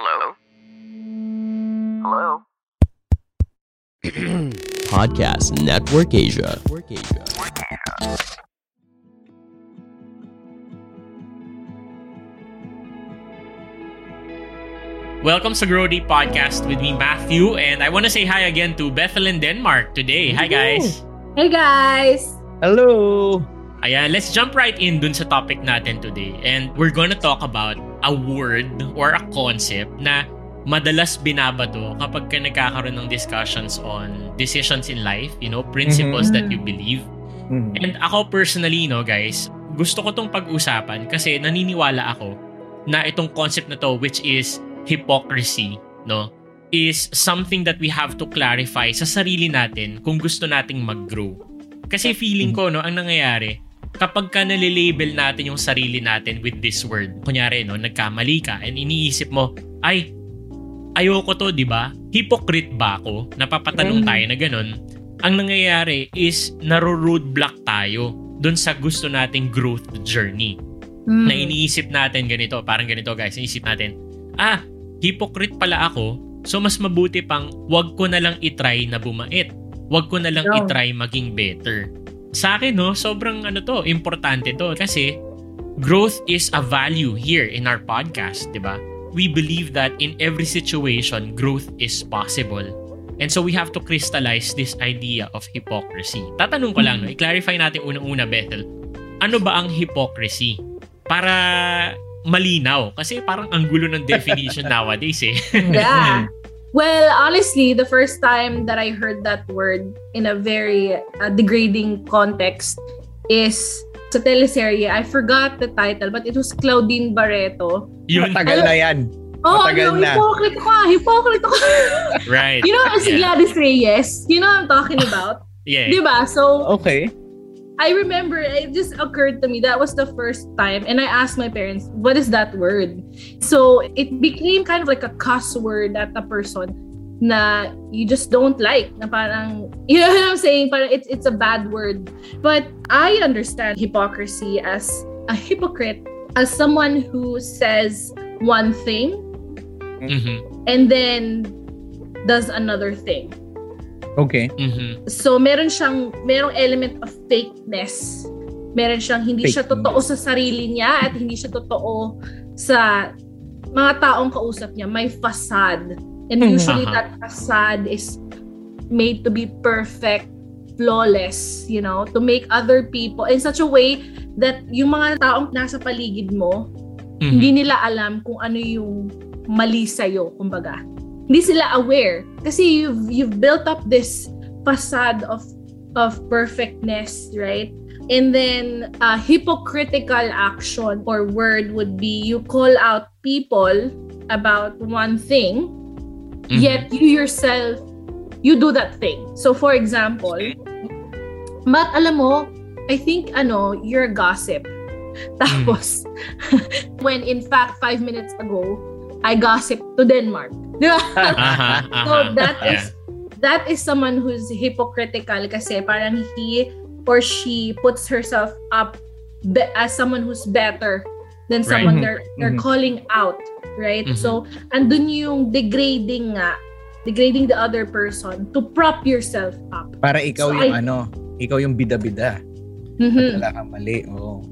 Hello? Hello? Podcast Network Asia. Network Asia. Welcome sa Grody Podcast with me, Matthew, and I want to say hi again to Bethel in Denmark today. Hi, guys! Hey guys! Hello! Ayan, let's jump right in dun sa topic natin today. And we're gonna talk about a word or a concept na madalas binabato kapag ka nagkakaroon ng discussions on decisions in life, you know, principles that you believe. Mhm. And ako personally, no, guys, gusto ko tong pag-usapan kasi naniniwala ako na itong concept na to, which is hypocrisy, no, is something that we have to clarify sa sarili natin kung gusto nating mag-grow. Kasi feeling ko, no, ang nangyayari, kapag ka nalilabel natin yung sarili natin with this word, kunyari, no, nagkamali ka and iniisip mo, ay, ayoko to, di ba? Hypocrite ba ako? Napapatanong Mm. tayo na ganun. Ang nangyayari is naro-roadblock tayo dun sa gusto nating growth journey. Mm. Na iniisip natin ganito, parang ganito guys, iniisip natin, ah, hypocrite pala ako, so mas mabuti pang wag ko na lang itry na bumait. Wag ko na lang Yeah. itry maging better. Sa akin, no, sobrang ano to, importante to. Kasi, growth is a value here in our podcast, di ba? We believe that in every situation, growth is possible. And so we have to crystallize this idea of hypocrisy. Tatanong ko lang, no, i-clarify natin unang-una, Bethel. Ano ba ang hypocrisy? Para malinaw. Kasi parang ang gulo ng definition nowadays eh. Yeah. Well, honestly, the first time that I heard that word in a very uh, degrading context is sa teleserye. I forgot the title, but it was Claudine Barreto. Yun. Matagal na yan. Oh, Matagal no, na. hypocrite ako ah, hypocrite. Right. you know, si Yeah. Gladys Reyes, you know what I'm talking about? Yeah. Diba? So, Okay. I remember it just occurred to me that was the first time and I asked my parents, what is that word? So it became kind of like a cuss word at a person na you just don't like. Na parang, you know what I'm saying? Parang it's, it's a bad word. But I understand hypocrisy as a hypocrite, as someone who says one thing Mhm. and then does another thing. Okay. Mhm. So, meron siyang, merong element of fakeness. Meron siyang hindi siya Fakeness. totoo sa sarili niya at hindi siya totoo sa mga taong kausap niya. May facade. And Mhm. usually that facade is made to be perfect, flawless, you know, to make other people in such a way that yung mga taong nasa paligid mo, Mhm. hindi nila alam kung ano yung mali sa'yo, kumbaga. Hindi sila aware. Kasi you've, you've built up this facade of of perfectness, right? And then a hypocritical action or word would be you call out people about one thing, Mhm. yet you yourself, you do that thing. So for example, Matt, alam mo, I think ano, you're a gossip. Tapos, when in fact, five minutes ago, I gossiped to Denmark. Di ba? So that Yeah. is that is someone who's hypocritical kasi parang he or she puts herself up be- as someone who's better than Right. someone Mhm. they're they're Mhm. calling out, right? Mhm. So andun yung degrading nga, degrading the other person to prop yourself up. Para ikaw So, yung I- ano, ikaw yung bida-bida. Mhm. At wala kang mali. Oo.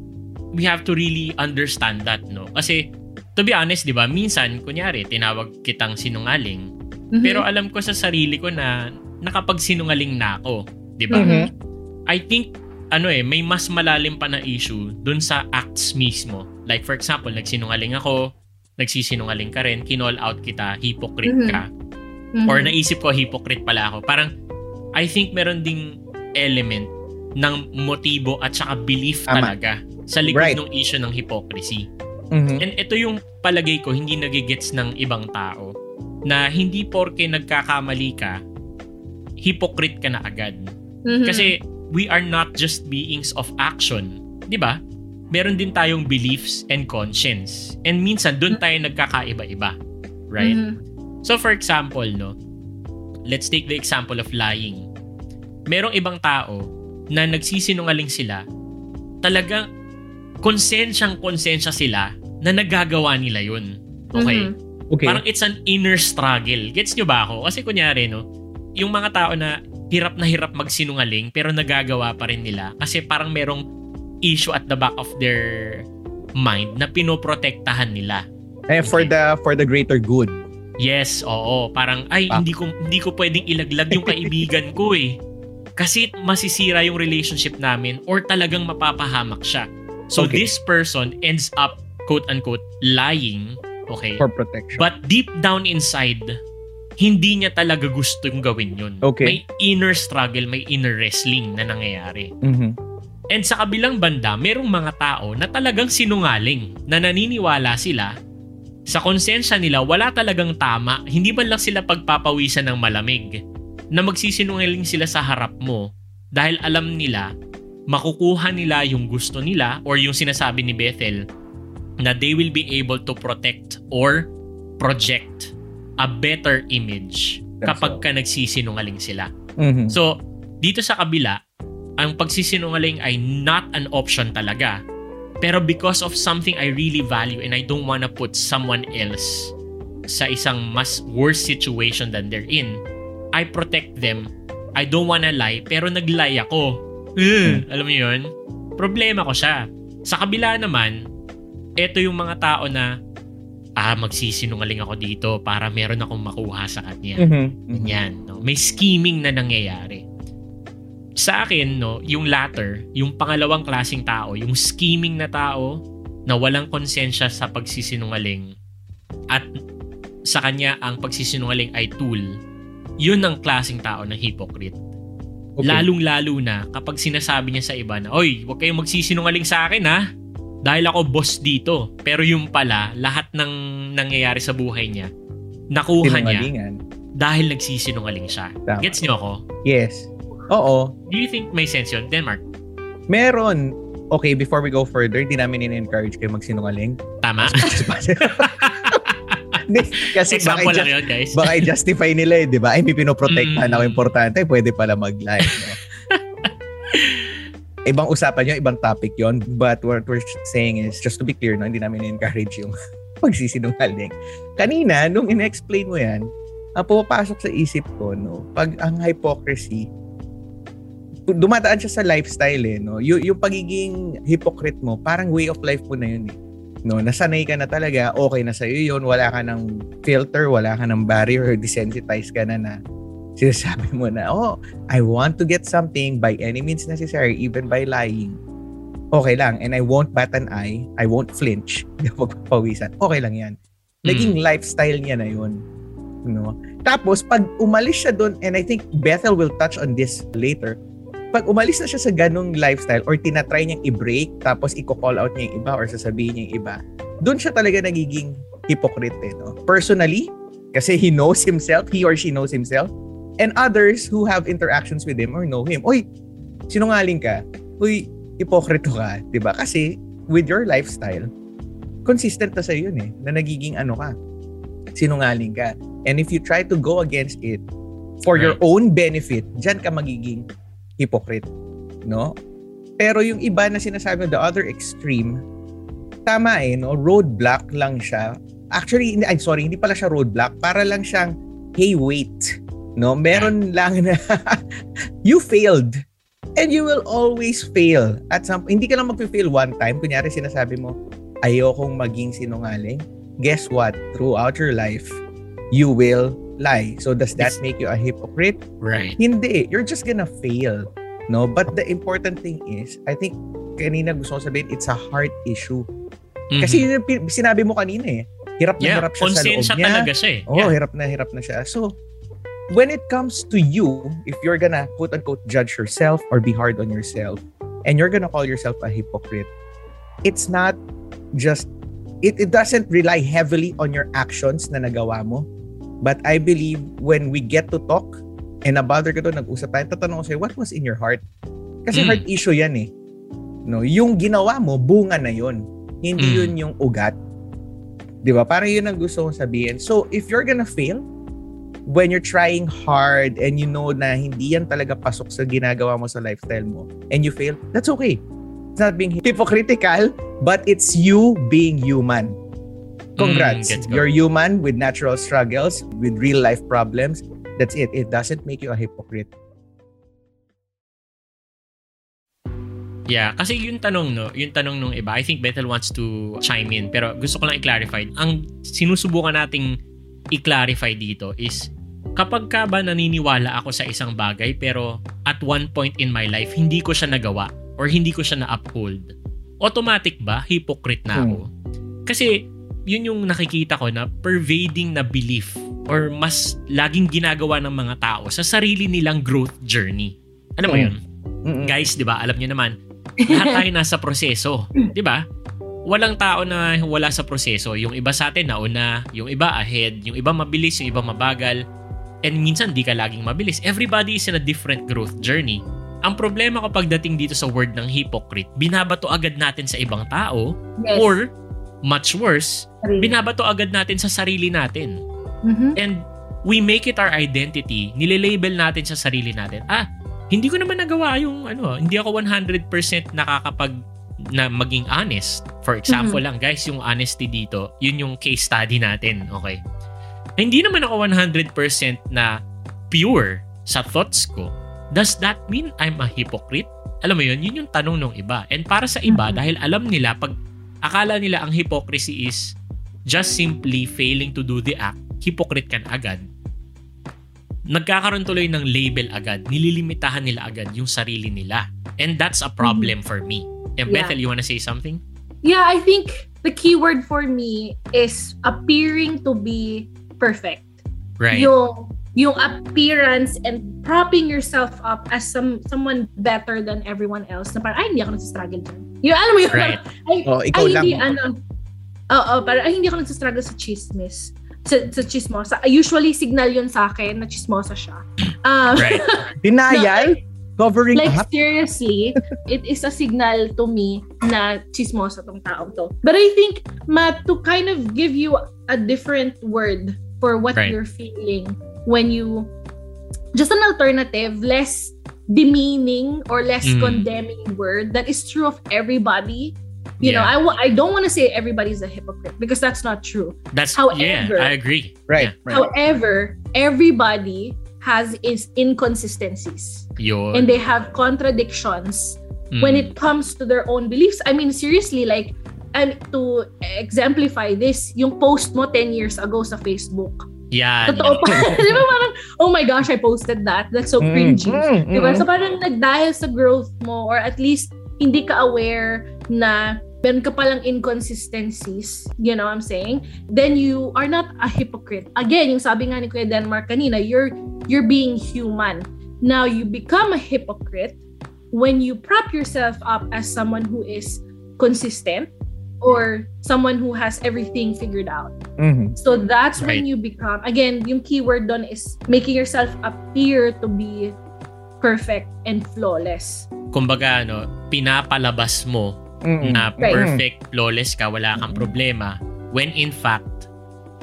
we have to really understand that, no? Kasi, to be honest, di ba, minsan, kunyari, tinawag kitang sinungaling, Mhm. pero alam ko sa sarili ko na nakapagsinungaling na ako, di ba? Mhm. I think, ano eh, may mas malalim pa na issue dun sa acts mismo. Like, for example, nagsinungaling ako, nagsisinungaling ka rin, kinall out kita, hypocrite Mhm. ka, Mhm. or naisip ko, hypocrite pala ako. Parang, I think meron ding element ng motibo at saka belief Tama. talaga sa likod Right. ng issue ng hypocrisy. Mhm. And ito yung palagay ko hindi nagigets ng ibang tao na hindi porke nagkakamali ka, hypocrite ka na agad. Mhm. Kasi we are not just beings of action. 'Di ba? Meron din tayong beliefs and conscience. And minsan doon tayo nagkakaiba-iba. Right? Mhm. So for example, no, let's take the example of lying. Merong ibang tao na nagsisinungaling sila, talagang konsensyang konsensya sila na nagagawa nila yun. Okay? Mhm. Okay. Parang it's an inner struggle. Gets nyo ba ako? Kasi kunyari, no, yung mga tao na hirap na hirap magsinungaling pero nagagawa pa rin nila kasi parang merong issue at the back of their mind na pinoprotektahan nila. Eh, for the for the greater good. Yes, oo. Parang, ay, Ah. hindi ko hindi ko pwedeng ilaglag yung kaibigan ko eh. Kasi masisira yung relationship namin or talagang mapapahamak siya. So Okay. this person ends up, quote-unquote, lying. Okay. For protection. But deep down inside, hindi niya talaga gustong gawin yun. Okay. May inner struggle, may inner wrestling na nangyayari. Mhm. And sa kabilang banda, merong mga tao na talagang sinungaling, na naniniwala sila sa konsensya nila wala talagang tama, hindi man lang sila pagpapawisan ng malamig, na magsisinungaling sila sa harap mo dahil alam nila makukuha nila yung gusto nila or yung sinasabi ni Bethel na they will be able to protect or project a better image kapag ka nagsisinungaling sila. Mhm. So, dito sa kabila, ang pagsisinungaling ay not an option talaga. Pero because of something I really value and I don't wanna put someone else sa isang mas worse situation than they're in, I protect them. I don't wanna lie, pero nag-lie ako. Ugh, alam mo yun? Problema ko siya. Sa kabila naman, eto yung mga tao na ah, magsisinungaling ako dito para meron akong makuha sa kanya. Mhm. Mhm. Yan, no? May scheming na nangyayari. Sa akin, no, yung latter, yung pangalawang klasing tao, yung scheming na tao na walang konsensya sa pagsisinungaling at sa kanya ang pagsisinungaling ay tool, yun ang klasing tao na hypocrite. Okay. Lalong-lalo na kapag sinasabi niya sa iba na, Oy, huwag kayong magsisinungaling sa akin ha. Dahil ako boss dito. Pero yung pala, lahat ng nangyayari sa buhay niya, nakuha niya dahil nagsisinungaling siya. Tama. Gets niyo ako? Yes. Oo. Do you think may sense yun? Denmark, Meron. Okay, before we go further, di namin in-encourage kayo magsinungaling. tama? Kasi baka, Example lang i-just- yun, guys. baka i-justify nila eh, di ba? Ay, may pinoprotektahan Mm. ako importante, pwede pala mag-lie. No? ibang usapan yun, ibang topic yon But what we're saying is, just to be clear, no, hindi namin encourage yung pagsisinungaling. Kanina, nung in-explain mo yan, ang pumapasok sa isip ko, no, pag ang hypocrisy, dumadaan siya sa lifestyle eh, no? Y- yung pagiging hypocrite mo, parang way of life mo na yun eh. No, nasanay ka na talaga, okay na sa'yo yun, wala ka ng filter, wala ka ng barrier, desensitized ka na na sinasabi mo na, oh, I want to get something by any means necessary, even by lying. Okay lang. And I won't bat an eye. I won't flinch. Hindi ako magpapawisan. Okay lang yan. Naging lifestyle niya na yun. No? Tapos, pag umalis siya doon, and I think Bethel will touch on this later, pag umalis na siya sa ganong lifestyle or tinatry niyang i-break, tapos i-call out niya yung iba or sasabihin niya yung iba, doon siya talaga nagiging hypocrite. Eh, no? Personally, kasi he knows himself, he or she knows himself, and others who have interactions with him or know him. Uy, sinungaling ka. Uy, hipokrito ka. 'di ba Kasi with your lifestyle, consistent na sa'yo yun eh, na nagiging ano ka, sinungaling ka. And if you try to go against it for your Right. own benefit, dyan ka magiging hypocrite. No? Pero yung iba na sinasabi mo, the other extreme, tama eh, no? Roadblock lang siya. Actually, hindi, I'm sorry, hindi pala siya roadblock. Para lang siyang, hey, wait. No? Meron lang na, you failed. And you will always fail. At some, hindi ka lang mag-fail one time. Kunyari, sinasabi mo, ayokong maging sinungaling. Guess what? Throughout your life, you will lie. So does that It's- make you a hypocrite? Right. Hindi. You're just gonna fail. No? But the important thing is, I think, kanina gusto ko sabihin, it's a heart issue. Mhm. Kasi yun yung sinabi mo kanina eh. Hirap na yeah, hirap siya sa loob konsensya niya. talaga siya eh. Oh, yeah. hirap na hirap na siya. So, when it comes to you, if you're gonna quote-unquote judge yourself or be hard on yourself, and you're gonna call yourself a hypocrite, it's not just, it, it doesn't rely heavily on your actions na nagawa mo. But I believe when we get to talk, and nabother ka doon, nag-usap tayo, tatanong ko sa'yo, what was in your heart? Kasi Mm. heart issue yan eh. No, yung ginawa mo, bunga na yun. Hindi Mm. yun yung ugat. 'Di ba? Parang yun ang gusto kong sabihin. So, if you're gonna fail, when you're trying hard and you know na hindi yan talaga pasok sa ginagawa mo sa lifestyle mo, and you fail, that's okay. It's not being hypocritical, but it's you being human. Congrats. Mm. You're human with natural struggles, with real life problems. That's it. It doesn't make you a hypocrite. Yeah, kasi yung tanong no, yung tanong nung iba, I think Bethel wants to chime in pero gusto ko lang i-clarify. Ang sinusubukan nating i-clarify dito is kapag ka ba naniniwala ako sa isang bagay pero at one point in my life hindi ko siya nagawa or hindi ko siya na-uphold, automatic ba hypocrite na ako? Kasi yun yung nakikita ko na pervading na belief or mas laging ginagawa ng mga tao sa sarili nilang growth journey. Ano mo Mm. yun? Mm-mm. Guys, 'di ba? Alam niyo naman, lahat tayo nasa proseso, 'di ba? Walang tao na wala sa proseso. Yung iba sa atin nauna, yung iba ahead, yung iba mabilis, yung iba mabagal. And minsan di ka laging mabilis. Everybody is in a different growth journey. Ang problema kapag dating dito sa word ng hypocrite, binabato agad natin sa ibang tao Yes. or much worse, binabato agad natin sa sarili natin. Mhm. And we make it our identity. Nililabel natin sa sarili natin. Ah, hindi ko naman nagawa yung ano, hindi ako 100% nakakapag na maging honest. For example lang guys, yung honesty dito, yun yung case study natin, okay? Hindi naman ako 100% na pure sa thoughts ko. Does that mean I'm a hypocrite? Alam mo yun, yun yung tanong ng iba. And para sa iba, Mhm. dahil alam nila, pag akala nila ang hypocrisy is just simply failing to do the act, hypocrite ka na agad. Nagkakaroon tuloy ng label agad. Nililimitahan nila agad yung sarili nila. And that's a problem for me. And Yeah. Bethel, you wanna say something? Yeah, I think the key word for me is appearing to be perfect. Right. Yung yung appearance and propping yourself up as some someone better than everyone else na parang, ay, hindi ako nagsistruggle dyan. Yung, alam mo yun? Right. Ay, Oh, ikaw ay, lang. hindi, ano, oo, parang, ay, hindi ako nagsistruggle sa chismis. Sa, sa chismosa. Usually, signal yun sa akin na chismosa siya. Um, Right. Denial? Covering Like up? seriously, it is a signal to me na chismosa tong taong to. But I think, Matt, to kind of give you a different word for what Right. you're feeling when you, just an alternative, less demeaning or less Mm. condemning word that is true of everybody. You know, Yeah. I w- I don't want to say everybody's a hypocrite because that's not true. That's yeah, However- I agree. Right, Yeah. right. However, everybody has its inconsistencies Yun. and they have contradictions Mm. when it comes to their own beliefs. I mean, seriously, like, and to exemplify this, yung post mo 10 years ago sa Facebook. Yan. Totoo pa. Di ba parang, oh my gosh, I posted that. That's so Mm, cringy. mm, Di ba? mm. So parang nagdahil sa growth mo or at least hindi ka aware na meron ka palang inconsistencies, you know what I'm saying? Then you are not a hypocrite. Again, yung sabi nga ni Kuya Denmark kanina, you're you're being human. Now you become a hypocrite when you prop yourself up as someone who is consistent or someone who has everything figured out. Mhm. So that's Right. when you become, again, yung keyword doon is making yourself appear to be perfect and flawless. Kumbaga, ano, pinapalabas mo Mm-mm. na Right. perfect, flawless ka, wala kang problema. When in fact,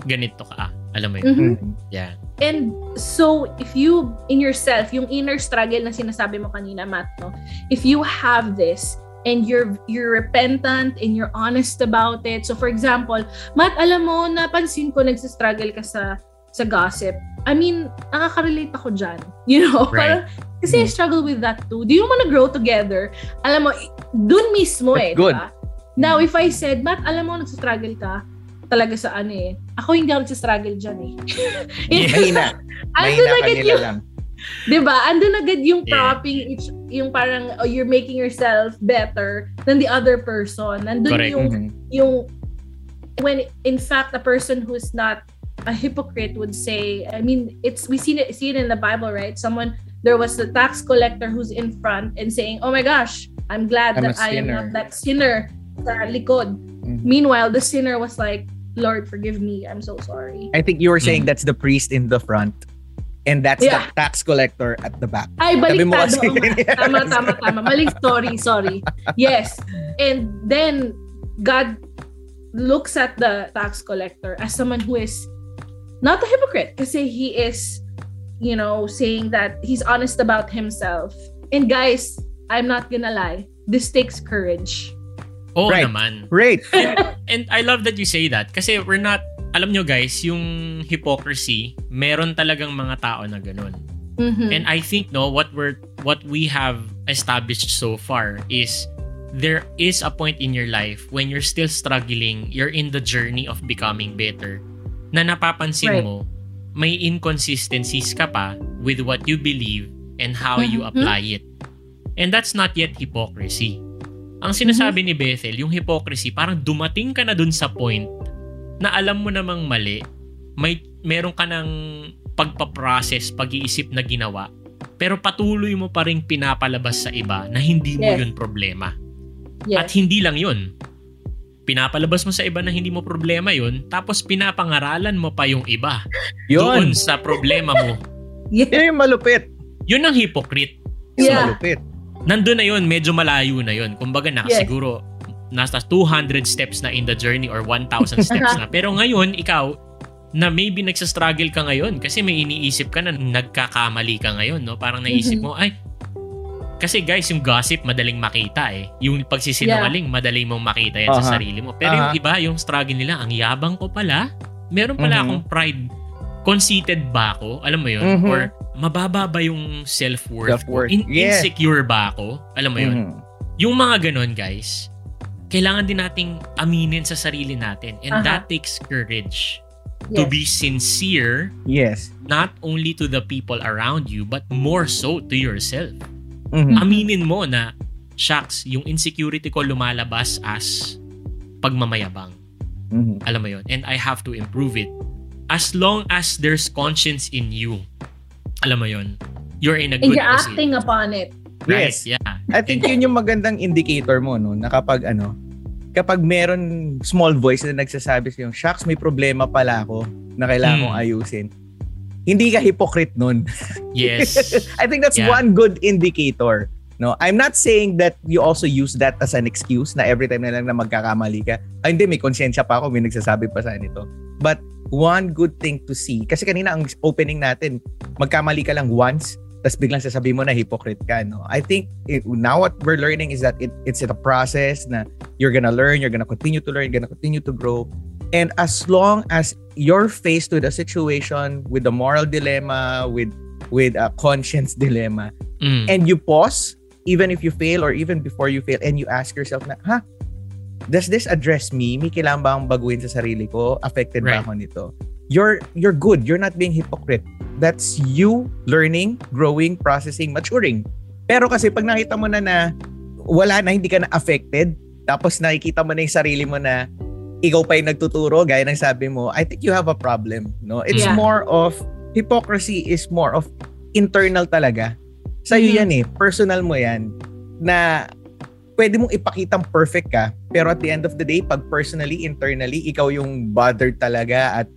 ganito ka. Alam mo yun? Mhm. Mhm. Yeah. And so, if you, in yourself, yung inner struggle na sinasabi mo kanina, Matt, no? if you have this, and you're you're repentant and you're honest about it. So for example, Matt, alam mo, napansin ko nagsistruggle ka sa sa gossip. I mean, nakaka-relate ako dyan. You know? Right. Parang, kasi I struggle with that too. Do you want to grow together? Alam mo, dun mismo eh. That's good. diba? Now, if I said, Matt, alam mo, nagsistruggle ka talaga sa ano eh. Ako hindi ako nagsistruggle dyan eh. Mahina. Mahina agad kanila yung, lang. Diba? Andun agad yung Yeah. propping, each, yung parang, oh, you're making yourself better than the other person. Nandun Correct. yung, Mhm. yung, when in fact, a person who's not a hypocrite would say, I mean, it's, we see it, see it in the Bible, right? Someone, there was the tax collector who's in front and saying, oh my gosh, I'm glad I'm that I am not that sinner sa likod. Mhm. Meanwhile, the sinner was like, Lord, forgive me. I'm so sorry. I think you were saying Mm. that's the priest in the front and that's Yeah. the tax collector at the back. Ay, Sabi mo baliktad. kasi- Tama, tama, tama. Maling story, sorry. Yes. And then, God looks at the tax collector as someone who is not a hypocrite kasi he is, you know, saying that he's honest about himself. And guys, I'm not gonna lie, this takes courage. Oh Right. naman. Right. And I love that you say that kasi we're not, alam nyo guys, yung hypocrisy, meron talagang mga tao na ganun. Mhm. And I think no what we're what we have established so far is there is a point in your life when you're still struggling, you're in the journey of becoming better na napapansin Right. mo may inconsistencies ka pa with what you believe and how you Mhm. apply it. And that's not yet hypocrisy. Ang sinasabi ni Bethel, yung hypocrisy, parang dumating ka na dun sa point na alam mo namang mali, may meron ka ng pagpaprocess, pag-iisip na ginawa, pero patuloy mo pa rin pinapalabas sa iba na hindi mo Yes. yun problema. At yes. hindi lang yun. Pinapalabas mo sa iba na hindi mo problema yun, tapos pinapangaralan mo pa yung iba doon Yun. sa problema mo. Yun yung malupit. Yun ang hypocrite. Yun Yeah. malupit. Nandun na yun, medyo malayo na yun. Kumbaga na, Yes. siguro nasa 200 steps na in the journey or 1,000 steps na. Pero ngayon, ikaw, na maybe nagsastruggle ka ngayon kasi may iniisip ka na nagkakamali ka ngayon, no? Parang naisip mo, ay, kasi guys, yung gossip madaling makita eh. Yung pagsisinungaling, madaling mong makita yan sa Aha. sarili mo. Pero yung Aha. iba, yung struggle nila, ang yabang ko pala. Meron pala Mhm. akong pride. Conceited ba ako? Alam mo yun? Mhm. Or mababa ba yung self-worth, Self-worth. ko? In- Yeah. Insecure ba ako? Alam mo yun? Mhm. Yung mga ganon, guys, kailangan din nating aminin sa sarili natin. And Aha. that takes courage to Yes. be sincere Yes. not only to the people around you but more so to yourself. Mhm. Aminin mo na, shucks, yung insecurity ko lumalabas as pagmamayabang. Mhm. Alam mo yun? And I have to improve it. As long as there's conscience in you, alam mo yun, you're in a And good you're position. acting upon it. Right? Yes. Yeah. I think yun yung magandang indicator mo, no? Na kapag ano, kapag meron small voice na nagsasabi sa'yo, shucks, may problema pala ako na kailangan Hmm. mong ayusin. Hindi ka hypocrite nun. Yes. I think that's Yeah. one good indicator. No, I'm not saying that you also use that as an excuse na every time na lang na magkakamali ka. Ay, hindi, may konsensya pa ako, may nagsasabi pa sa nito. But one good thing to see, kasi kanina ang opening natin, magkamali ka lang once, tapos biglang sasabihin mo na hypocrite ka. No? I think it, now what we're learning is that it, it's a process na you're gonna learn, you're gonna continue to learn, you're gonna continue to grow. And as long as you're faced with a situation with a moral dilemma, with with a conscience dilemma, Mm. and you pause, even if you fail or even before you fail, and you ask yourself na, ha? Does this address me? May kailangan ba akong baguhin sa sarili ko? Affected Right. ba ako nito? You're, you're good. You're not being hypocrite. That's you learning, growing, processing, maturing. Pero kasi pag nakita mo na na wala na, hindi ka na affected, tapos nakikita mo na yung sarili mo na ikaw pa yung nagtuturo, gaya ng sabi mo, I think you have a problem. No? It's Yeah. more of, hypocrisy is more of internal talaga. Sa'yo Mhm. yan eh. Personal mo yan. Na pwede mong ipakitang perfect ka, pero at the end of the day, pag personally, internally, ikaw yung bothered talaga at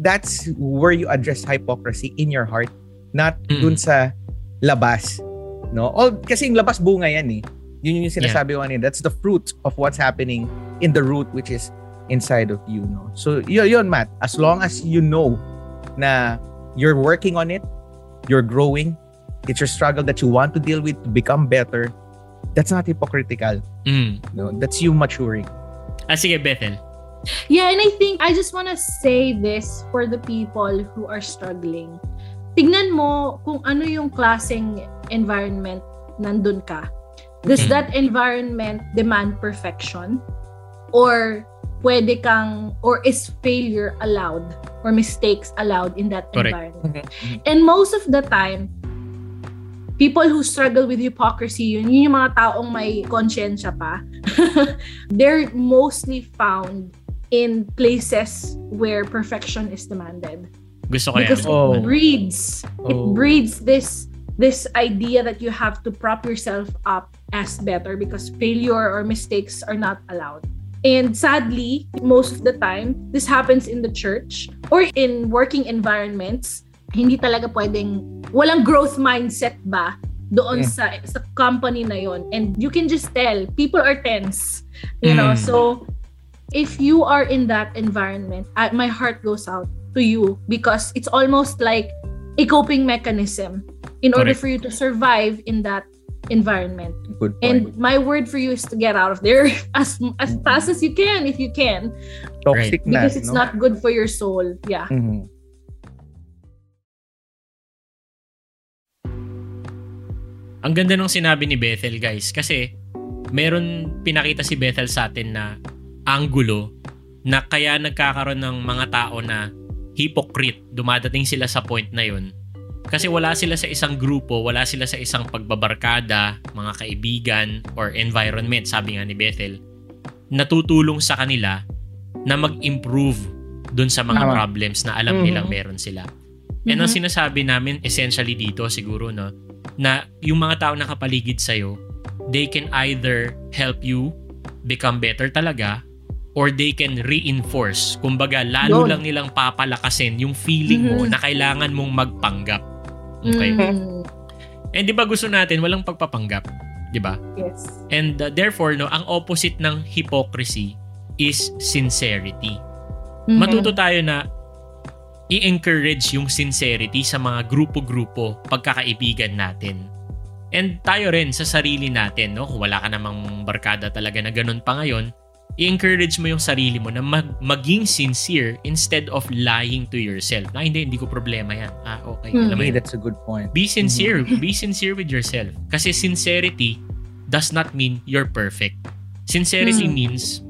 that's where you address hypocrisy in your heart, not Mm. dun sa labas. No? All, kasi yung labas bunga yan eh. Yun yung sinasabi ko kanina. That's the fruit of what's happening in the root which is inside of you. No? So yun, yun Matt. As long as you know na you're working on it, you're growing, it's your struggle that you want to deal with to become better, that's not hypocritical. Mm. No? That's you maturing. Ah, sige, Bethel. Yeah, and I think I just want to say this for the people who are struggling. Tignan mo kung ano yung klaseng environment nandun ka. Does Mhm. that environment demand perfection? Or pwede kang, or is failure allowed? Or mistakes allowed in that Correct. environment? And most of the time, people who struggle with hypocrisy, yun, yun yung mga taong may konsyensya pa, they're mostly found in places where perfection is demanded. Gusto ko yan. Because Oh. it breeds, it Oh. breeds this this idea that you have to prop yourself up as better because failure or mistakes are not allowed. And sadly, most of the time, this happens in the church or in working environments. Hindi talaga pwedeng, walang growth mindset ba doon Mm. sa sa company na yon and you can just tell people are tense you know Mm. so if you are in that environment I, my heart goes out to you because it's almost like a coping mechanism in order Correct. for you to survive in that environment. Good point. And my word for you is to get out of there as as fast as you can if you can Toxic na, because it's no? not good for your soul. Yeah. Mhm. Ang ganda nung sinabi ni Bethel, guys. Kasi, meron pinakita si Bethel sa atin na angulo na kaya nagkakaroon ng mga tao na hypocrite. Dumadating sila sa point na yun. Kasi wala sila sa isang grupo, wala sila sa isang pagbabarkada, mga kaibigan, or environment, sabi nga ni Bethel, natutulong sa kanila na mag-improve dun sa mga problems na alam Mhm. nilang meron sila. And ang Mhm. sinasabi namin essentially dito siguro no na yung mga tao na kapaligid sa'yo, they can either help you become better talaga or they can reinforce. Kumbaga, lalo Yun. lang nilang papalakasin yung feeling mo Mhm. na kailangan mong magpanggap. Okay? Mhm. And di ba gusto natin walang pagpapanggap? Di ba? Yes. And uh, therefore, no, ang opposite ng hypocrisy is sincerity. Mhm. Matuto tayo na i-encourage yung sincerity sa mga grupo-grupo, pagkakaibigan natin. And tayo rin sa sarili natin, no? Kung wala ka namang barkada talaga na ganun pa ngayon, i-encourage mo yung sarili mo na mag- maging sincere instead of lying to yourself. Na hindi, hindi ko problema yan. Ah, okay. Hmm. Alam mo Hey, that's a good point. Be sincere. Be sincere with yourself. Kasi sincerity does not mean you're perfect. Sincerity Hmm. means,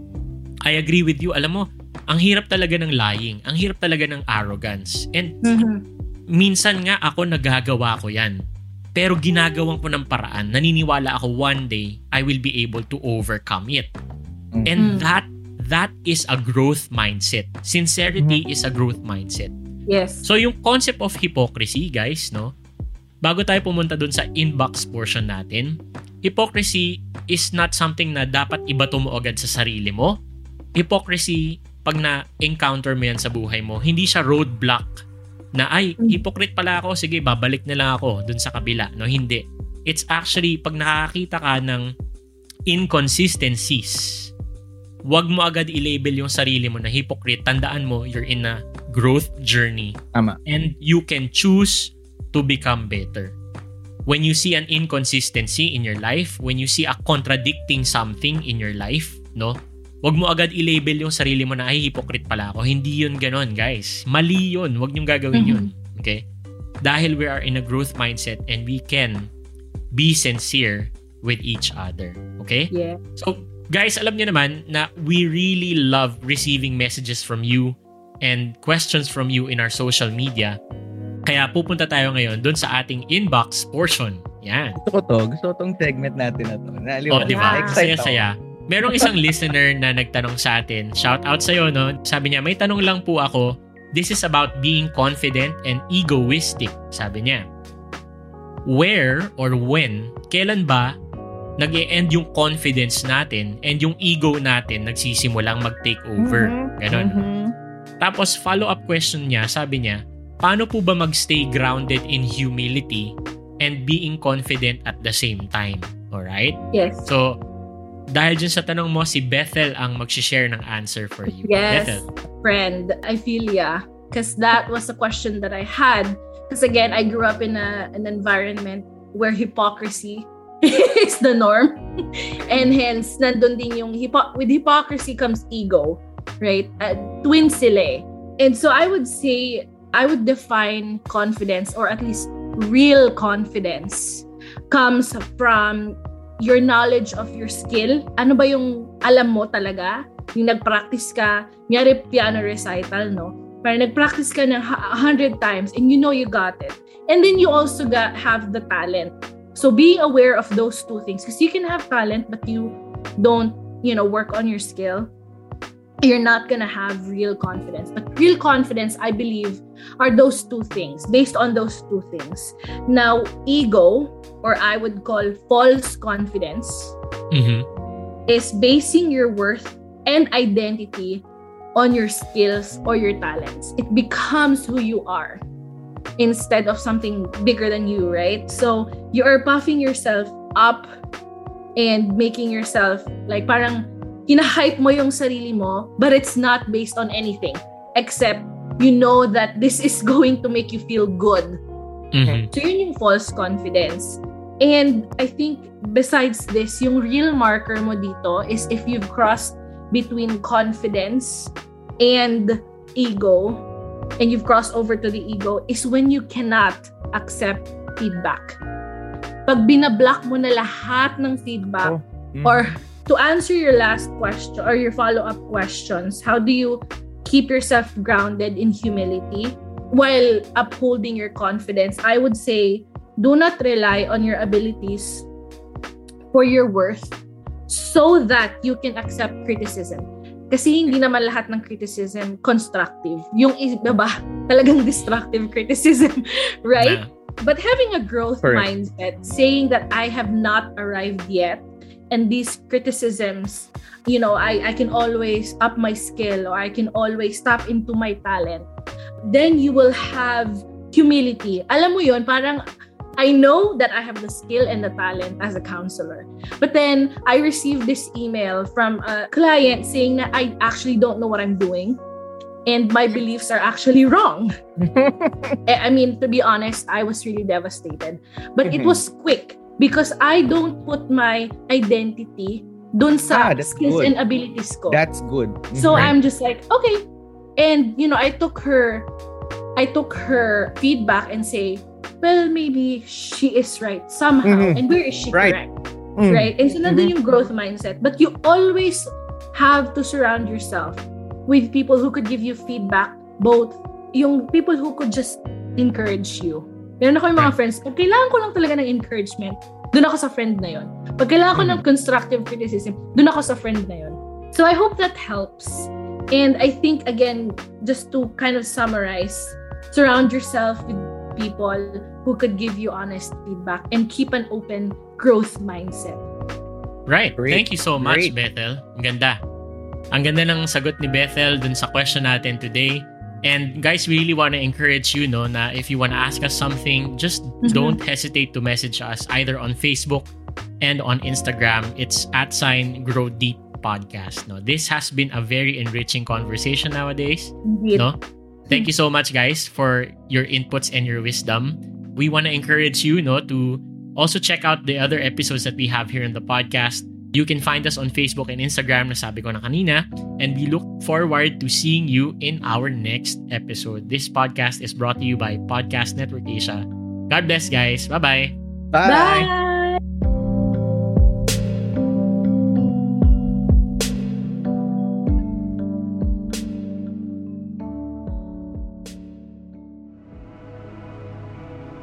I agree with you. Alam mo, ang hirap talaga ng lying. Ang hirap talaga ng arrogance. And Mhm. minsan nga ako nagagawa ko yan. Pero ginagawan ko ng paraan. Naniniwala ako one day, I will be able to overcome it. Mhm. And Mm. that that is a growth mindset. Sincerity is a growth mindset. Yes. So yung concept of hypocrisy, guys, no? Bago tayo pumunta dun sa inbox portion natin, hypocrisy is not something na dapat ibato mo agad sa sarili mo. Hypocrisy, pag na-encounter mo yan sa buhay mo, hindi siya roadblock na ay, Mm. hypocrite pala ako, sige, babalik na lang ako dun sa kabila. No, hindi. It's actually, pag nakakita ka ng inconsistencies, wag mo agad i-label yung sarili mo na hypocrite. Tandaan mo, you're in a growth journey Tama. and you can choose to become better. When you see an inconsistency in your life, when you see a contradicting something in your life, no? Wag mo agad i-label yung sarili mo na ay hypocrite pala ako. Hindi yun ganon, guys. Mali yun. Wag niyong gagawin Mhm. yun. Okay? Dahil we are in a growth mindset and we can be sincere with each other. Okay? Yeah. So, guys, alam niyo naman na we really love receiving messages from you and questions from you in our social media. Kaya pupunta tayo ngayon dun sa ating inbox portion. Yan. Gusto ko to. Gusto ko tong segment natin na to. Naliw, Oh, di ba? Ako. Saya-saya. Merong isang listener na nagtanong sa atin. Shout out sa'yo, no? Sabi niya, may tanong lang po ako. This is about being confident and egoistic, sabi niya. Where or when, kailan ba nag end yung confidence natin and yung ego natin nagsisimulang mag-take over? Mhm. Ganon. Mhm. Tapos follow-up question niya, sabi niya, paano po ba magstay grounded in humility and being confident at the same time? Alright? Yes. So, dahil dyan sa tanong mo, si Bethel ang mag-share ng answer for you. Yes, Bethel. friend. I feel ya. Because that was a question that I had. Because again, I grew up in a, an environment where hypocrisy is the norm. And hence, nandun din yung, hypo- with hypocrisy comes ego, right? Uh, twin sila eh. And so I would say, I would define confidence or at least real confidence comes from your knowledge of your skill. Ano ba yung alam mo talaga? Yung nag-practice ka, nyari piano recital, no? Pero nag-practice ka ng a hundred times and you know you got it. And then you also got have the talent. So being aware of those two things, because you can have talent but you don't, you know, work on your skill, you're not gonna have real confidence. But real confidence, I believe, are those two things, based on those two things. Now, ego, or I would call false confidence, Mhm. is basing your worth and identity on your skills or your talents. It becomes who you are instead of something bigger than you, right? So you are puffing yourself up and making yourself like parang hinahype mo yung sarili mo, but it's not based on anything except you know that this is going to make you feel good. Mhm. So yun yung false confidence. And I think besides this, yung real marker mo dito is if you've crossed between confidence and ego and you've crossed over to the ego is when you cannot accept feedback. Pag binablock mo na lahat ng feedback Oh, mm. or to answer your last question or your follow-up questions, how do you keep yourself grounded in humility while upholding your confidence? I would say do not rely on your abilities for your worth so that you can accept criticism. Kasi hindi naman lahat ng criticism constructive. Yung iba ba, talagang destructive criticism, right? Na- But having a growth Correct. mindset, saying that I have not arrived yet, and these criticisms, you know, I, I can always up my skill or I can always tap into my talent, then you will have humility. Alam mo yon parang I know that I have the skill and the talent as a counselor. But then I received this email from a client saying that I actually don't know what I'm doing and my beliefs are actually wrong. Eh, I mean, to be honest, I was really devastated. But it Mhm. was quick because I don't put my identity dun sa Ah, skills good. and abilities ko. That's good. So Mhm. I'm just like, okay. And you know, I took her I took her feedback and say, well, maybe she is right somehow. Mhm. And where is she Right. correct? Mm. Right? And so nandun yung growth mindset. But you always have to surround yourself with people who could give you feedback, both yung people who could just encourage you. Meron ako yung mga friends, pag kailangan ko lang talaga ng encouragement, dun ako sa friend na yon. Pag kailangan ko ng constructive criticism, dun ako sa friend na yon. So I hope that helps. And I think, again, just to kind of summarize, surround yourself with people who could give you honest feedback and keep an open growth mindset. Right. Great. Thank you so much, Great. Bethel. Ang ganda. Ang ganda ng sagot ni Bethel dun sa question natin today. And guys, we really want to encourage you, no, na if you want to ask us something, just Mhm. don't hesitate to message us either on Facebook and on Instagram. It's at sign Grow Deep Podcast. No, this has been a very enriching conversation nowadays. Indeed. No? Thank you so much, guys, for your inputs and your wisdom. We want to encourage you, no, to also check out the other episodes that we have here in the podcast. You can find us on Facebook and Instagram, na sabi ko na kanina, and we look forward to seeing you in our next episode. This podcast is brought to you by Podcast Network Asia. God bless, guys. Bye-bye. Bye. Bye.